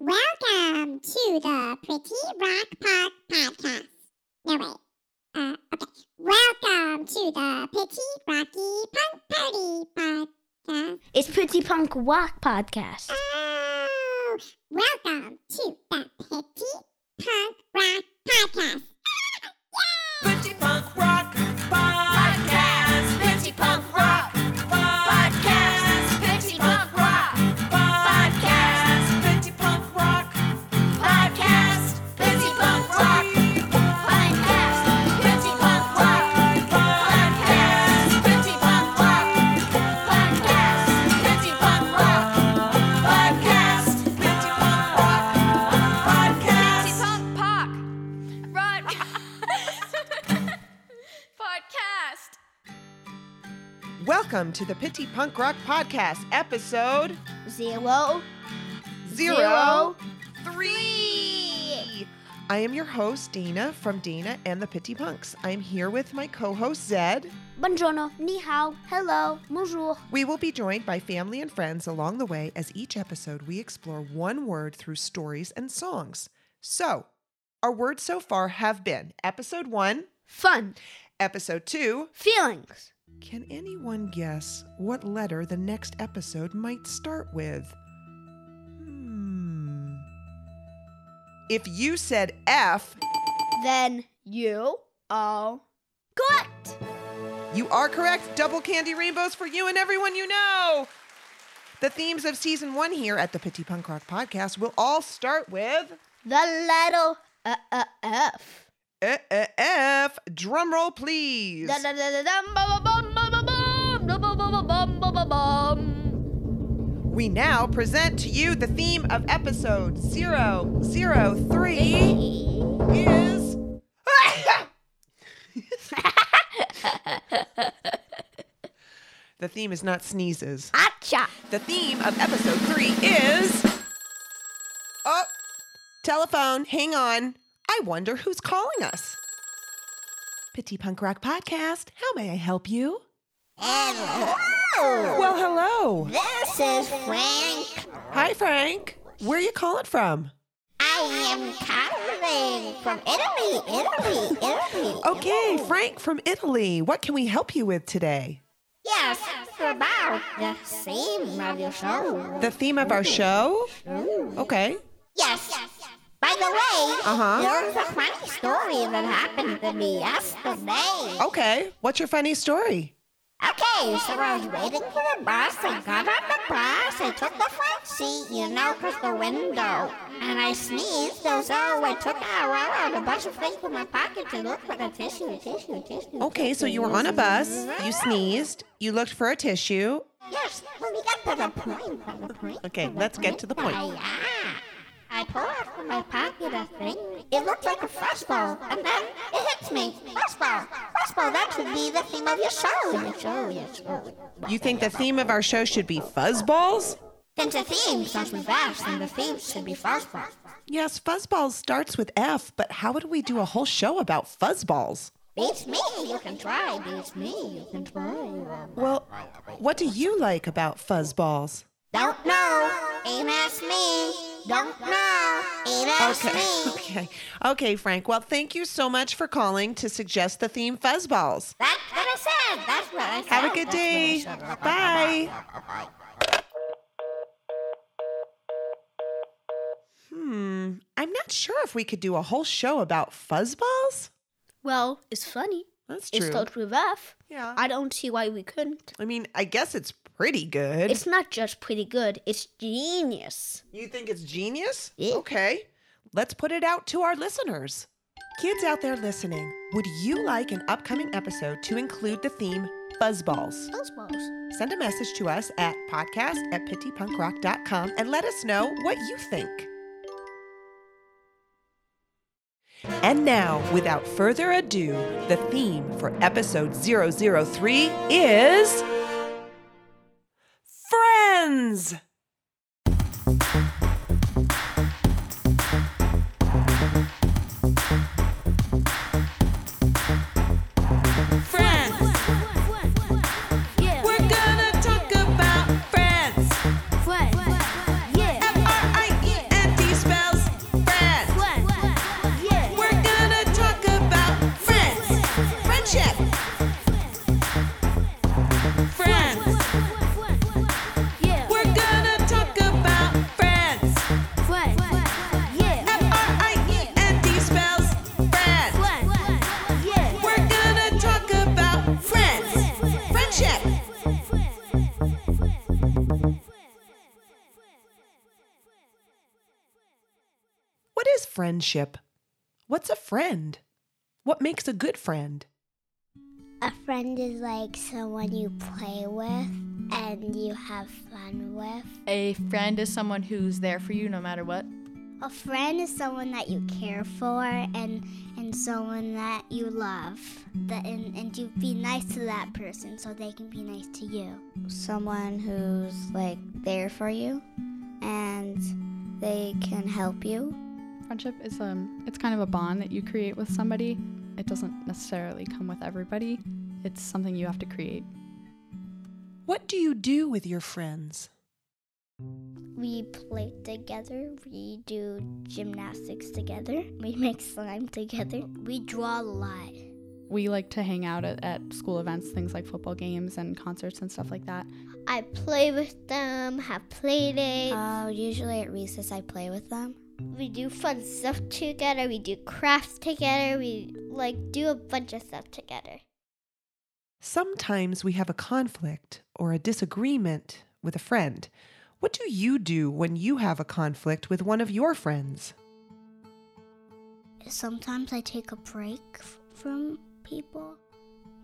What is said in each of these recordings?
Welcome to the Pretty Rock Pod podcast. No, wait. Uh, okay. Welcome to the Pretty Rocky Punk Party podcast. It's Pretty Punk Rock Podcast. Oh, welcome to the Pretty Punk Rock podcast. Pretty Punk Rock Welcome to the Pitty Punk Rock Podcast, episode Zero. zero Zero. three. I am your host, Dana from Dana and the Pitty Punks. I'm here with my co host, Zed. Buongiorno. Ni hao. Hello. Bonjour. We will be joined by family and friends along the way as each episode we explore one word through stories and songs. So, our words so far have been episode one, Fun. episode two. Feelings. Can anyone guess what letter the next episode might start with? Hmm. If you said F, Then you are correct. you are correct. Double candy rainbows for you and everyone you know. The themes of season one here at the Pitty Punk Rock podcast will all start with The letter uh, uh, F. uh, uh, F. Drum roll, please. Da, da, da, We now present to you the theme of episode 003 is. the theme is not sneezes. Acha. The theme of episode three is. Oh, telephone, hang on. I wonder who's calling us. Pitty Punk Rock Podcast, how may I help you? Well, hello. This is Frank. Hi, Frank. Where are you calling from? I am calling from Italy, Italy, Italy. Okay, Frank from Italy. What can we help you with today? Yes, about the theme of your show. The theme of our show? Okay. Yes. By the way, Uh-huh. there's a funny story that happened to me yesterday. Okay. What's your funny story? Okay, so I was waiting for the bus. I got on the bus. I took the front seat, you know, 'cause the window. And I sneezed, so I took out, a bunch of things from my pocket to look for the tissue, tissue, tissue. Okay, so you were on a bus, you sneezed, you looked for a tissue. Yes, when we got to the point, the point. Okay, let's get to the point. Oh, yeah. I pull out from my pocket a thing. It looked like a fuzzball, and then it hits me. Fuzzball, fuzzball. That should be the theme of your show. Your show, your oh, show. Oh. You think the theme of our show should be fuzzballs? Since the theme starts with F, then the theme should be fuzzball. Yes, fuzzballs starts with F, but how would we do a whole show about fuzzballs? Beats me, you can try. Beats me, you can try. Well, what do you like about fuzzballs? Don't know. Ain't ask me. Don't know. Ain't ask Okay, me. okay, okay, Frank. Well, thank you so much for calling to suggest the theme fuzzballs. That's what I said. That's what I said. Have a good That's what I day. Bye. Hmm, I'm not sure if we could do a whole show about fuzzballs. Well, it's funny. That's It true. starts with F. Yeah. I don't see why we couldn't. I mean, I guess it's pretty good. It's not just pretty good, it's genius. You think it's genius? Yeah. Okay. Let's put it out to our listeners. Kids out there listening, would you like an upcoming episode to include the theme Fuzzballs? Fuzzballs. Send a message to us at podcast at pittypunkrock.com and let us know what you think. And now, without further ado, the theme for episode 003 is! Friends! Friendship. What's a friend? What makes a good friend? A friend is like someone you play with and you have fun with. A friend is someone who's there for you no matter what. A friend is someone that you care for and and someone that you love. That and, and you be nice to that person so they can be nice to you. Someone who's like there for you and they can help you. Friendship is um it's kind of a bond that you create with somebody. It doesn't necessarily come with everybody. It's something you have to create. What do you do with your friends? We play together. We do gymnastics together. We make slime together. We draw a lot. We like to hang out at, at school events, things like football games and concerts and stuff like that. I play with them, have play dates. Uh, usually at recess, I play with them. We do fun stuff together. We do crafts together. We like do a bunch of stuff together. Sometimes we have a conflict or a disagreement with a friend. What do you do when you have a conflict with one of your friends? Sometimes I take a break f- from people.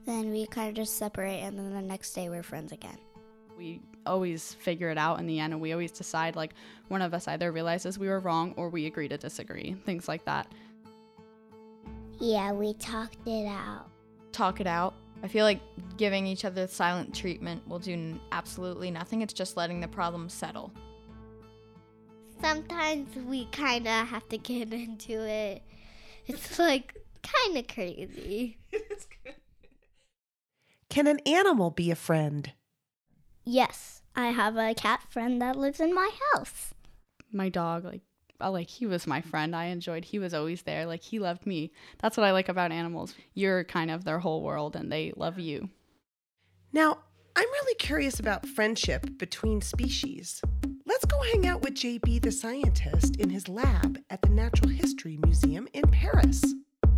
Then we kind of just separate, and then the next day we're friends again. We always figure it out in the end and we always decide like one of us either realizes we were wrong or we agree to disagree. Things like that. Yeah, we talked it out. Talk it out. I feel like giving each other silent treatment will do absolutely nothing. It's just letting the problem settle. Sometimes we kind of have to get into it. It's like kind of crazy. Can an animal be a friend? Yes, I have a cat friend that lives in my house. My dog, like I like he was my friend. I enjoyed he was always there. Like he loved me. That's what I like about animals. You're kind of their whole world and they love you. Now, I'm really curious about friendship between species. Let's go hang out with JB the scientist in his lab at the Natural History Museum in Paris.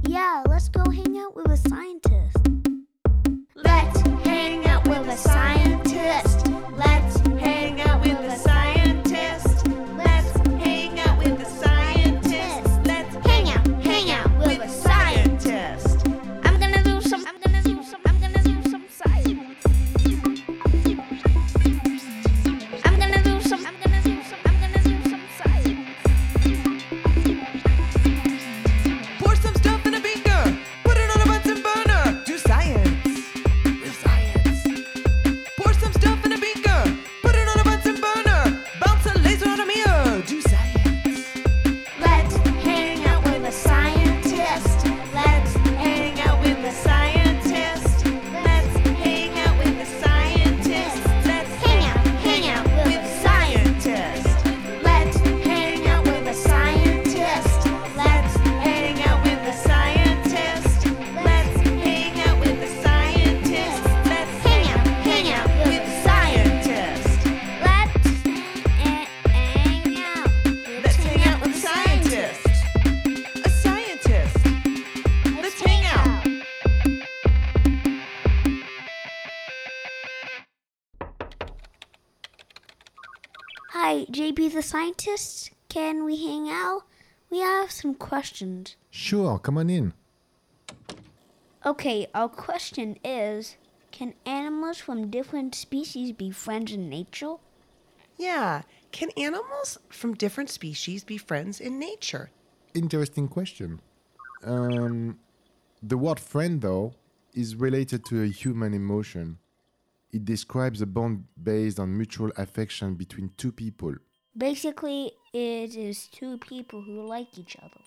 Yeah, let's go hang out with a scientist. Let's hang out with a scientist. Hi, JB the scientist. Can we hang out? We have some questions. Sure, come on in. Okay, our question is Can animals from different species be friends in nature? Yeah. Can animals from different species be friends in nature? Interesting question. Um, the word friend, though, is related to a human emotion. It describes a bond based on mutual affection between two people. Basically, it is two people who like each other.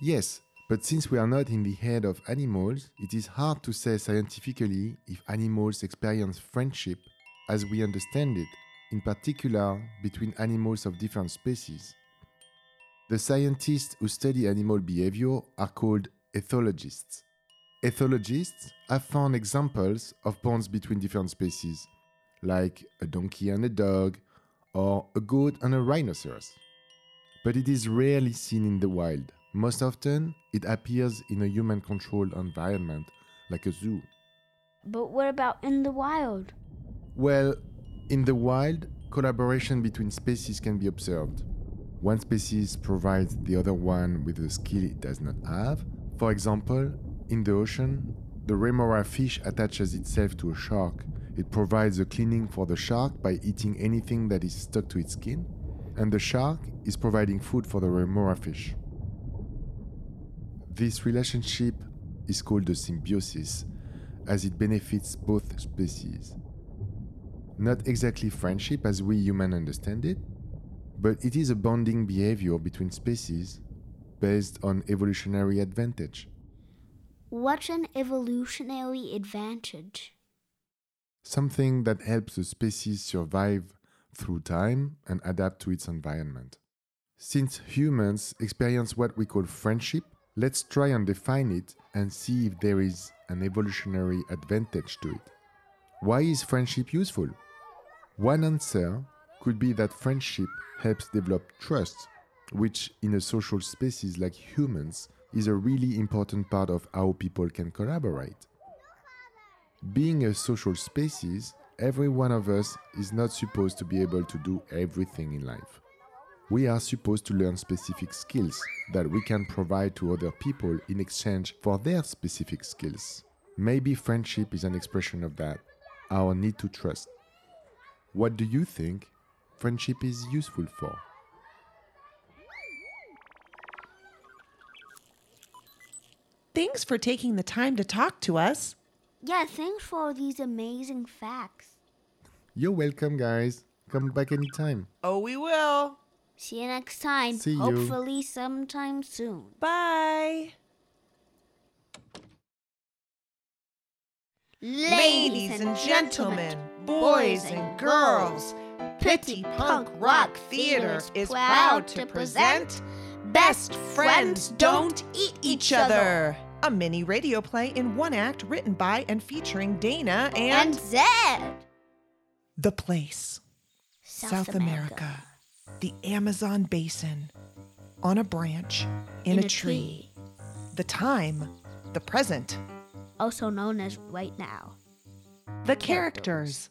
Yes, but since we are not in the head of animals, it is hard to say scientifically if animals experience friendship as we understand it, in particular between animals of different species. The scientists who study animal behavior are called ethologists. Ethologists have found examples of bonds between different species, like a donkey and a dog, or a goat and a rhinoceros. But it is rarely seen in the wild. Most often, it appears in a human controlled environment, like a zoo. But what about in the wild? Well, in the wild, collaboration between species can be observed. One species provides the other one with a skill it does not have. For example, in the ocean, the remora fish attaches itself to a shark. It provides a cleaning for the shark by eating anything that is stuck to its skin, and the shark is providing food for the remora fish. This relationship is called a symbiosis, as it benefits both species. Not exactly friendship as we humans understand it, but it is a bonding behavior between species based on evolutionary advantage. What's an evolutionary advantage? Something that helps a species survive through time and adapt to its environment. Since humans experience what we call friendship, let's try and define it and see if there is an evolutionary advantage to it. Why is friendship useful? One answer could be that friendship helps develop trust, which in a social species like humans is a really important part of how people can collaborate. Being a social species, every one of us is not supposed to be able to do everything in life. We are supposed to learn specific skills that we can provide to other people in exchange for their specific skills. Maybe friendship is an expression of that, our need to trust. What do you think friendship is useful for? Thanks for taking the time to talk to us. Yeah, thanks for all these amazing facts. You're welcome, guys. Come back anytime. Oh, we will. See you next time. See you. Hopefully, sometime soon. Bye. Ladies and gentlemen, boys and girls, Pitty Punk Rock Theater is proud to present Best Friends Don't Eat Each Other. A mini radio play in one act written by and featuring Dana and, And Zed. The Place, South, America. the Amazon basin, on a branch, in, a, tree. The time, the present, Also known as right now. the characters.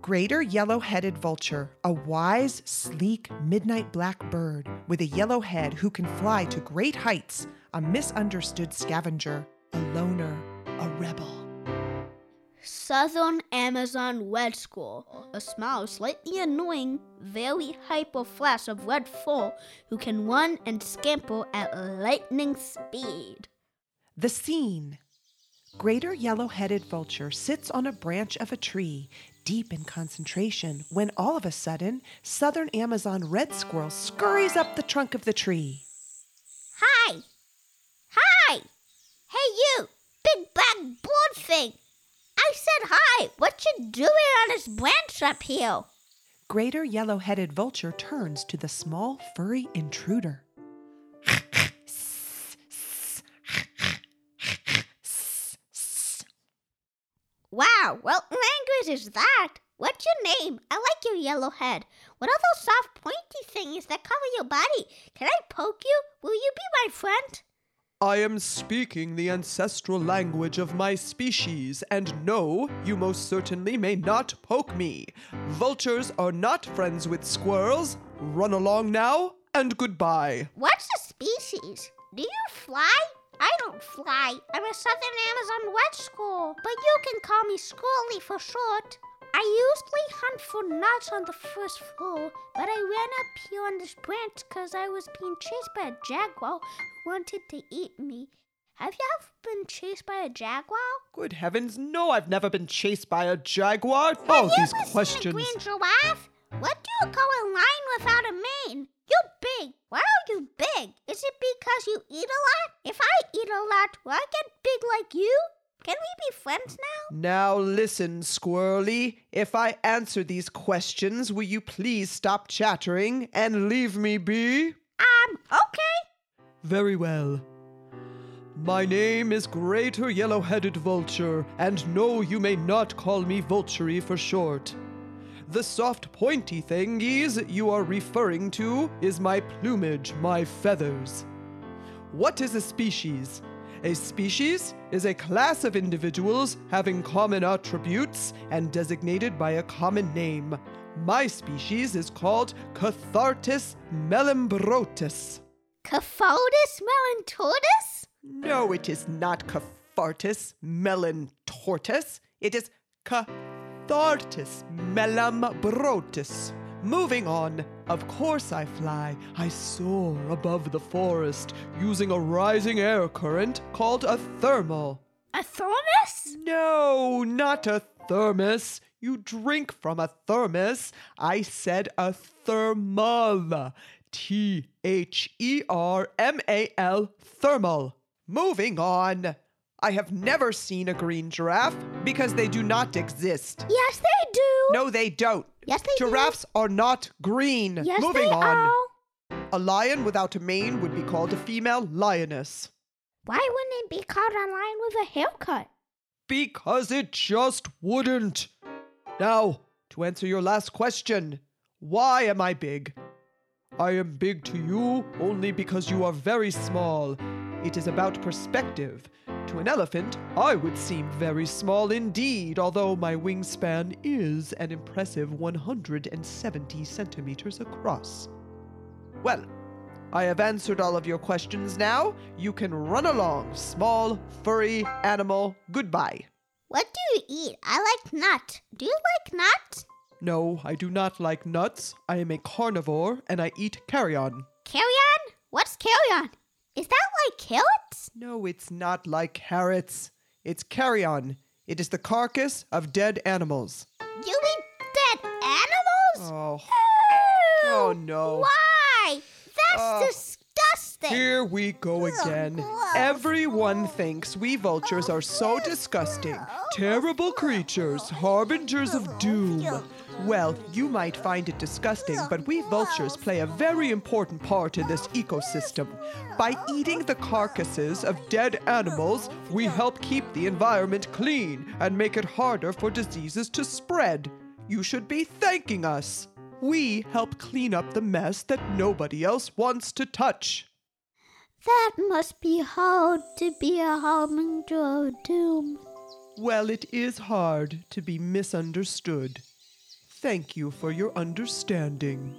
Greater yellow headed vulture, a wise, sleek, midnight black bird with a yellow head who can fly to great heights, a misunderstood scavenger, a loner, a rebel. Southern Amazon Red Squirrel, a small, slightly annoying, very hyper flash of red fur who can run and scamper at lightning speed. The scene. Greater yellow headed vulture sits on a branch of a tree, deep in concentration, when all of a sudden, southern Amazon red squirrel scurries up the trunk of the tree. Hi! Hi! Hey, you! Big black bird thing! I said hi! What you doing on this branch up here? Greater yellow headed vulture turns to the small, furry intruder. Wow, what language is that? What's your name? I like your yellow head. What are those soft pointy things that cover your body? Can I poke you? Will you be my friend? I am speaking the ancestral language of my species, and no, you most certainly may not poke me. Vultures are not friends with squirrels. Run along now, and goodbye. What's a species? Do you fly? I don't fly. I'm a Southern Amazon wet squirrel, but you can call me Squirrely for short. I usually hunt for nuts on the first floor, but I ran up here on this branch because I was being chased by a jaguar who wanted to eat me. Have you ever been chased by a jaguar? Good heavens, no, I've never been chased by a jaguar. All Have oh, you these ever seen a questions. green giraffe? What do you call a lion without a mane? You're big. Why are you big? Is it because you eat a lot? If I eat a lot, will I get big like you? Can we be friends now? Now listen, Squirrely. If I answer these questions, will you please stop chattering and leave me be? Um, okay. Very well. My name is Greater Yellow Headed Vulture, and no, you may not call me Vulturey for short. The soft pointy thingies you are referring to is my plumage, my feathers. What is a species? A species is a class of individuals having common attributes and designated by a common name. My species is called Cathartes melambrotus. Caphodus melantortus? No, it is not Cathartus melantortus. It is Cathartes melambrotus. Moving on. Of course I fly. I soar above the forest using a rising air current called a thermal. A thermos? No, not a thermos. You drink from a thermos. I said a thermal. T H E R M A L, thermal. Moving on. I have never seen a green giraffe because they do not exist. Yes, they do. No, they don't. Yes, they do. Giraffes are not green. Yes, Moving they on. are. A lion without a mane would be called a female lioness. Why wouldn't it be called a lion with a haircut? Because it just wouldn't. Now, to answer your last question why am I big? I am big to you only because you are very small. It is about perspective. To an elephant, I would seem very small indeed, although my wingspan is an impressive 170 centimeters across. Well, I have answered all of your questions now. You can run along, small, furry animal. Goodbye. What do you eat? I like nut. Do you like nut? No, I do not like nuts. I am a carnivore and I eat carrion. Carrion? What's carrion? Is that like carrots? No, it's not like carrots. It's carrion. It is the carcass of dead animals. You mean dead animals? Oh, Ew. oh no. Why? That's Oh. disgusting. Here we go again. Everyone thinks we vultures are so oh, disgusting, terrible creatures, harbingers of doom. Oh, Well, you might find it disgusting, but we vultures play a very important part in this ecosystem. By eating the carcasses of dead animals, we help keep the environment clean and make it harder for diseases to spread. You should be thanking us. We help clean up the mess that nobody else wants to touch. That must be hard to be a harbinger of doom. Well, it is hard to be misunderstood. Thank you for your understanding.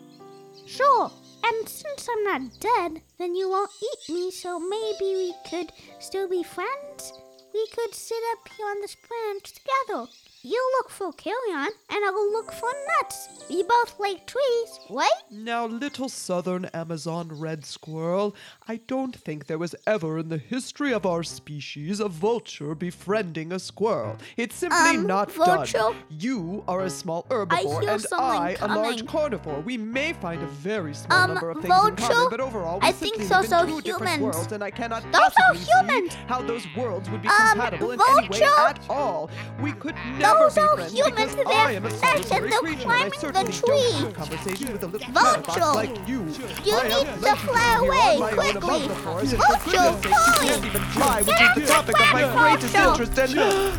Sure. And since I'm not dead, then you won't eat me, so maybe we could still be friends? We could sit up here on this branch together. You look for carrion, and I'll look for nuts. We both like trees, right? Now, little southern Amazon red squirrel, I don't think there was ever in the history of our species a vulture befriending a squirrel. It's simply Um, not vulture? done. You are a small herbivore hear and I a large carnivore. We may find a very small Um, number of things in common, vulture? but overall we I think live so, so in two different humans. worlds, and I cannot Those are possibly humans. see how those worlds would be Um, compatible in any way at all. We could never Those be are friends humans. because They're I a flesh and they're creature, and I climbing the tree. conversation with a little Vulture. like you. You need to fly away, on my own above quickly. the forest, and for Vulture, goodness sake, you fly. can't fly, which Get is the the topic of my platform, greatest Vulture.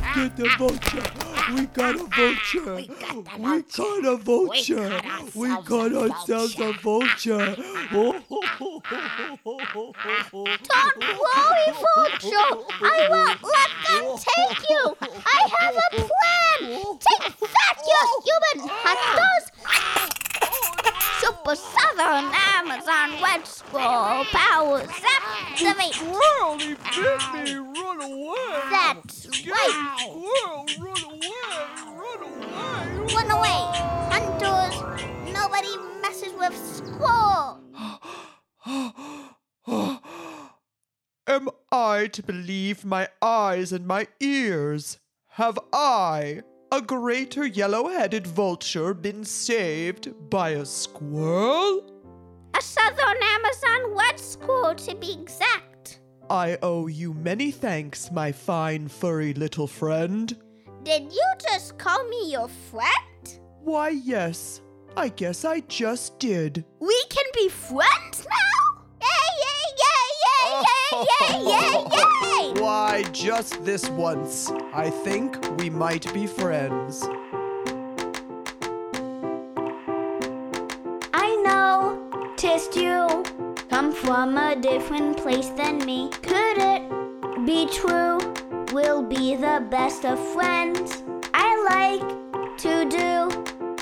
get the vulture. We got a vulture. We got a vulture. We got ourselves a vulture. Don't worry, Vulture. I won't let them take you. I have a plan. Take that, you human hunters. Super Southern Amazon Red Squirrel powers activate. Squirrel, he bit me. Run away. That's right. Squirrel, run away. Run away. Hunters. Nobody messes with squirrel. Am I to believe my eyes and my ears? Have I, a greater yellow headed vulture, been saved by a squirrel? A Southern Amazon Red Squirrel, to be exact. I owe you many thanks, my fine furry little friend. Did you just call me your friend? Why, yes, I guess I just did. We can be friends now? Yay, yay, yay, yay, oh. yay, yay, yay, yay! Why, just this once. I think we might be friends. I know, tis you. Come from a different place than me. Could it be true? We'll be the best of friends. I like to do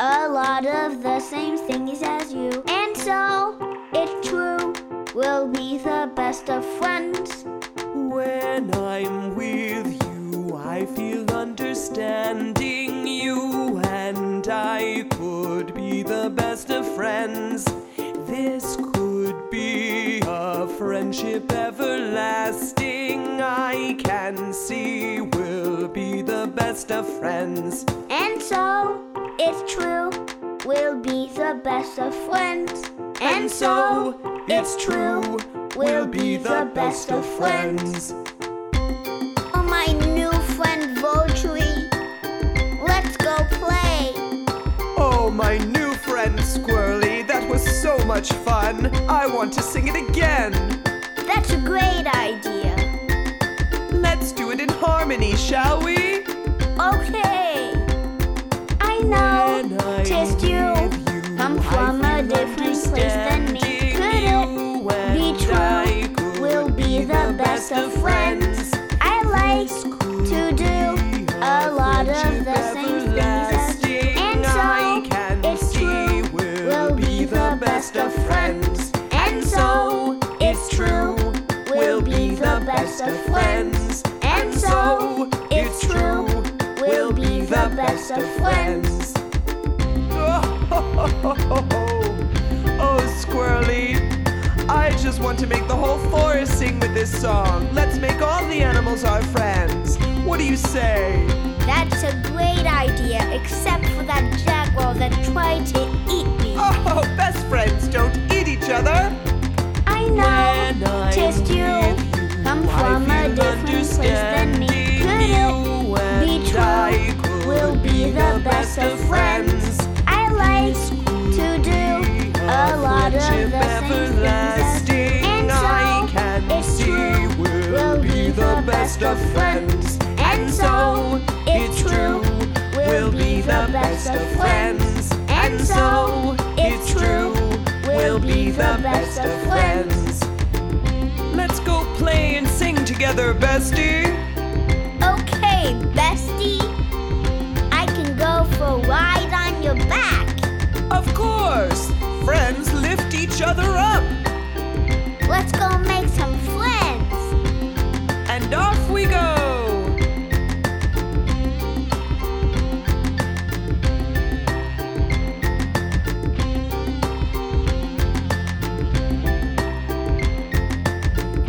a lot of the same things as you. And so, it's true, we'll be the best of friends. When I'm with you, I feel understanding you, and I could be the best of friends. This could be a friendship everlasting. I can see we'll be the best of friends. And so, it's true, we'll be the best of friends. And so, it's true, we'll be the best of friends. Oh, my new friend Vulturey, let's go play. Oh, my new friend Squirrely, that was so much fun. I want to sing it again. That's a great idea. Let's do it in harmony, shall we? Okay. I know, When I'm just you. you, from a different place than me. Could it be true? We'll be the best of friends. The friends. Oh, Squirrely, I just want to make the whole forest sing with this song. Let's make all the animals our friends. What do you say? That's a great idea, except for that jaguar that tried to eat me. Oh, best friends don't eat each other. I know, just you. you, Come from be the best of friends. I like to do a lot of the same things as you. And I can it's see true, we'll be the best of friends. And so, it's true, we'll be the best of friends. And so, it's true, we'll be the best of friends. Let's go play and sing together, bestie. Each other up. Let's go make some friends. And off we go.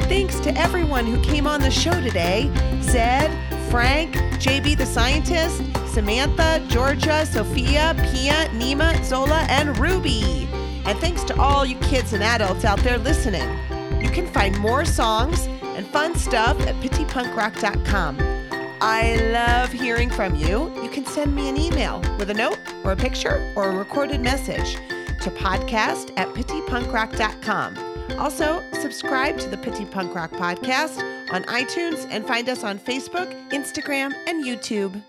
Thanks to everyone who came on the show today Zed, Frank, JB the scientist, Samantha, Georgia, Sophia, Pia, Nima, Zola, and Ruby. And thanks to all you kids and adults out there listening. You can find more songs and fun stuff at pittypunkrock.com. I love hearing from you. You can send me an email with a note or a picture or a recorded message to podcast at pittypunkrock.com. Also, subscribe to the Pitty Punk Rock podcast on iTunes and find us on Facebook, Instagram, and YouTube.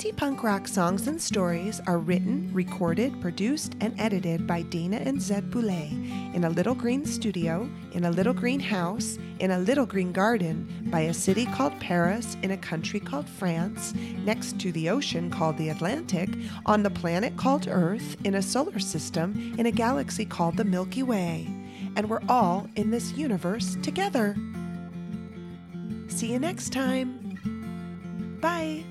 Pitty Punk Rock songs and stories are written, recorded, produced, and edited by Dana and Zed Boulay in a little green studio, in a little green house, in a little green garden, by a city called Paris, in a country called France, next to the ocean called the Atlantic, on the planet called Earth, in a solar system, in a galaxy called the Milky Way. And we're all in this universe together. See you next time. Bye.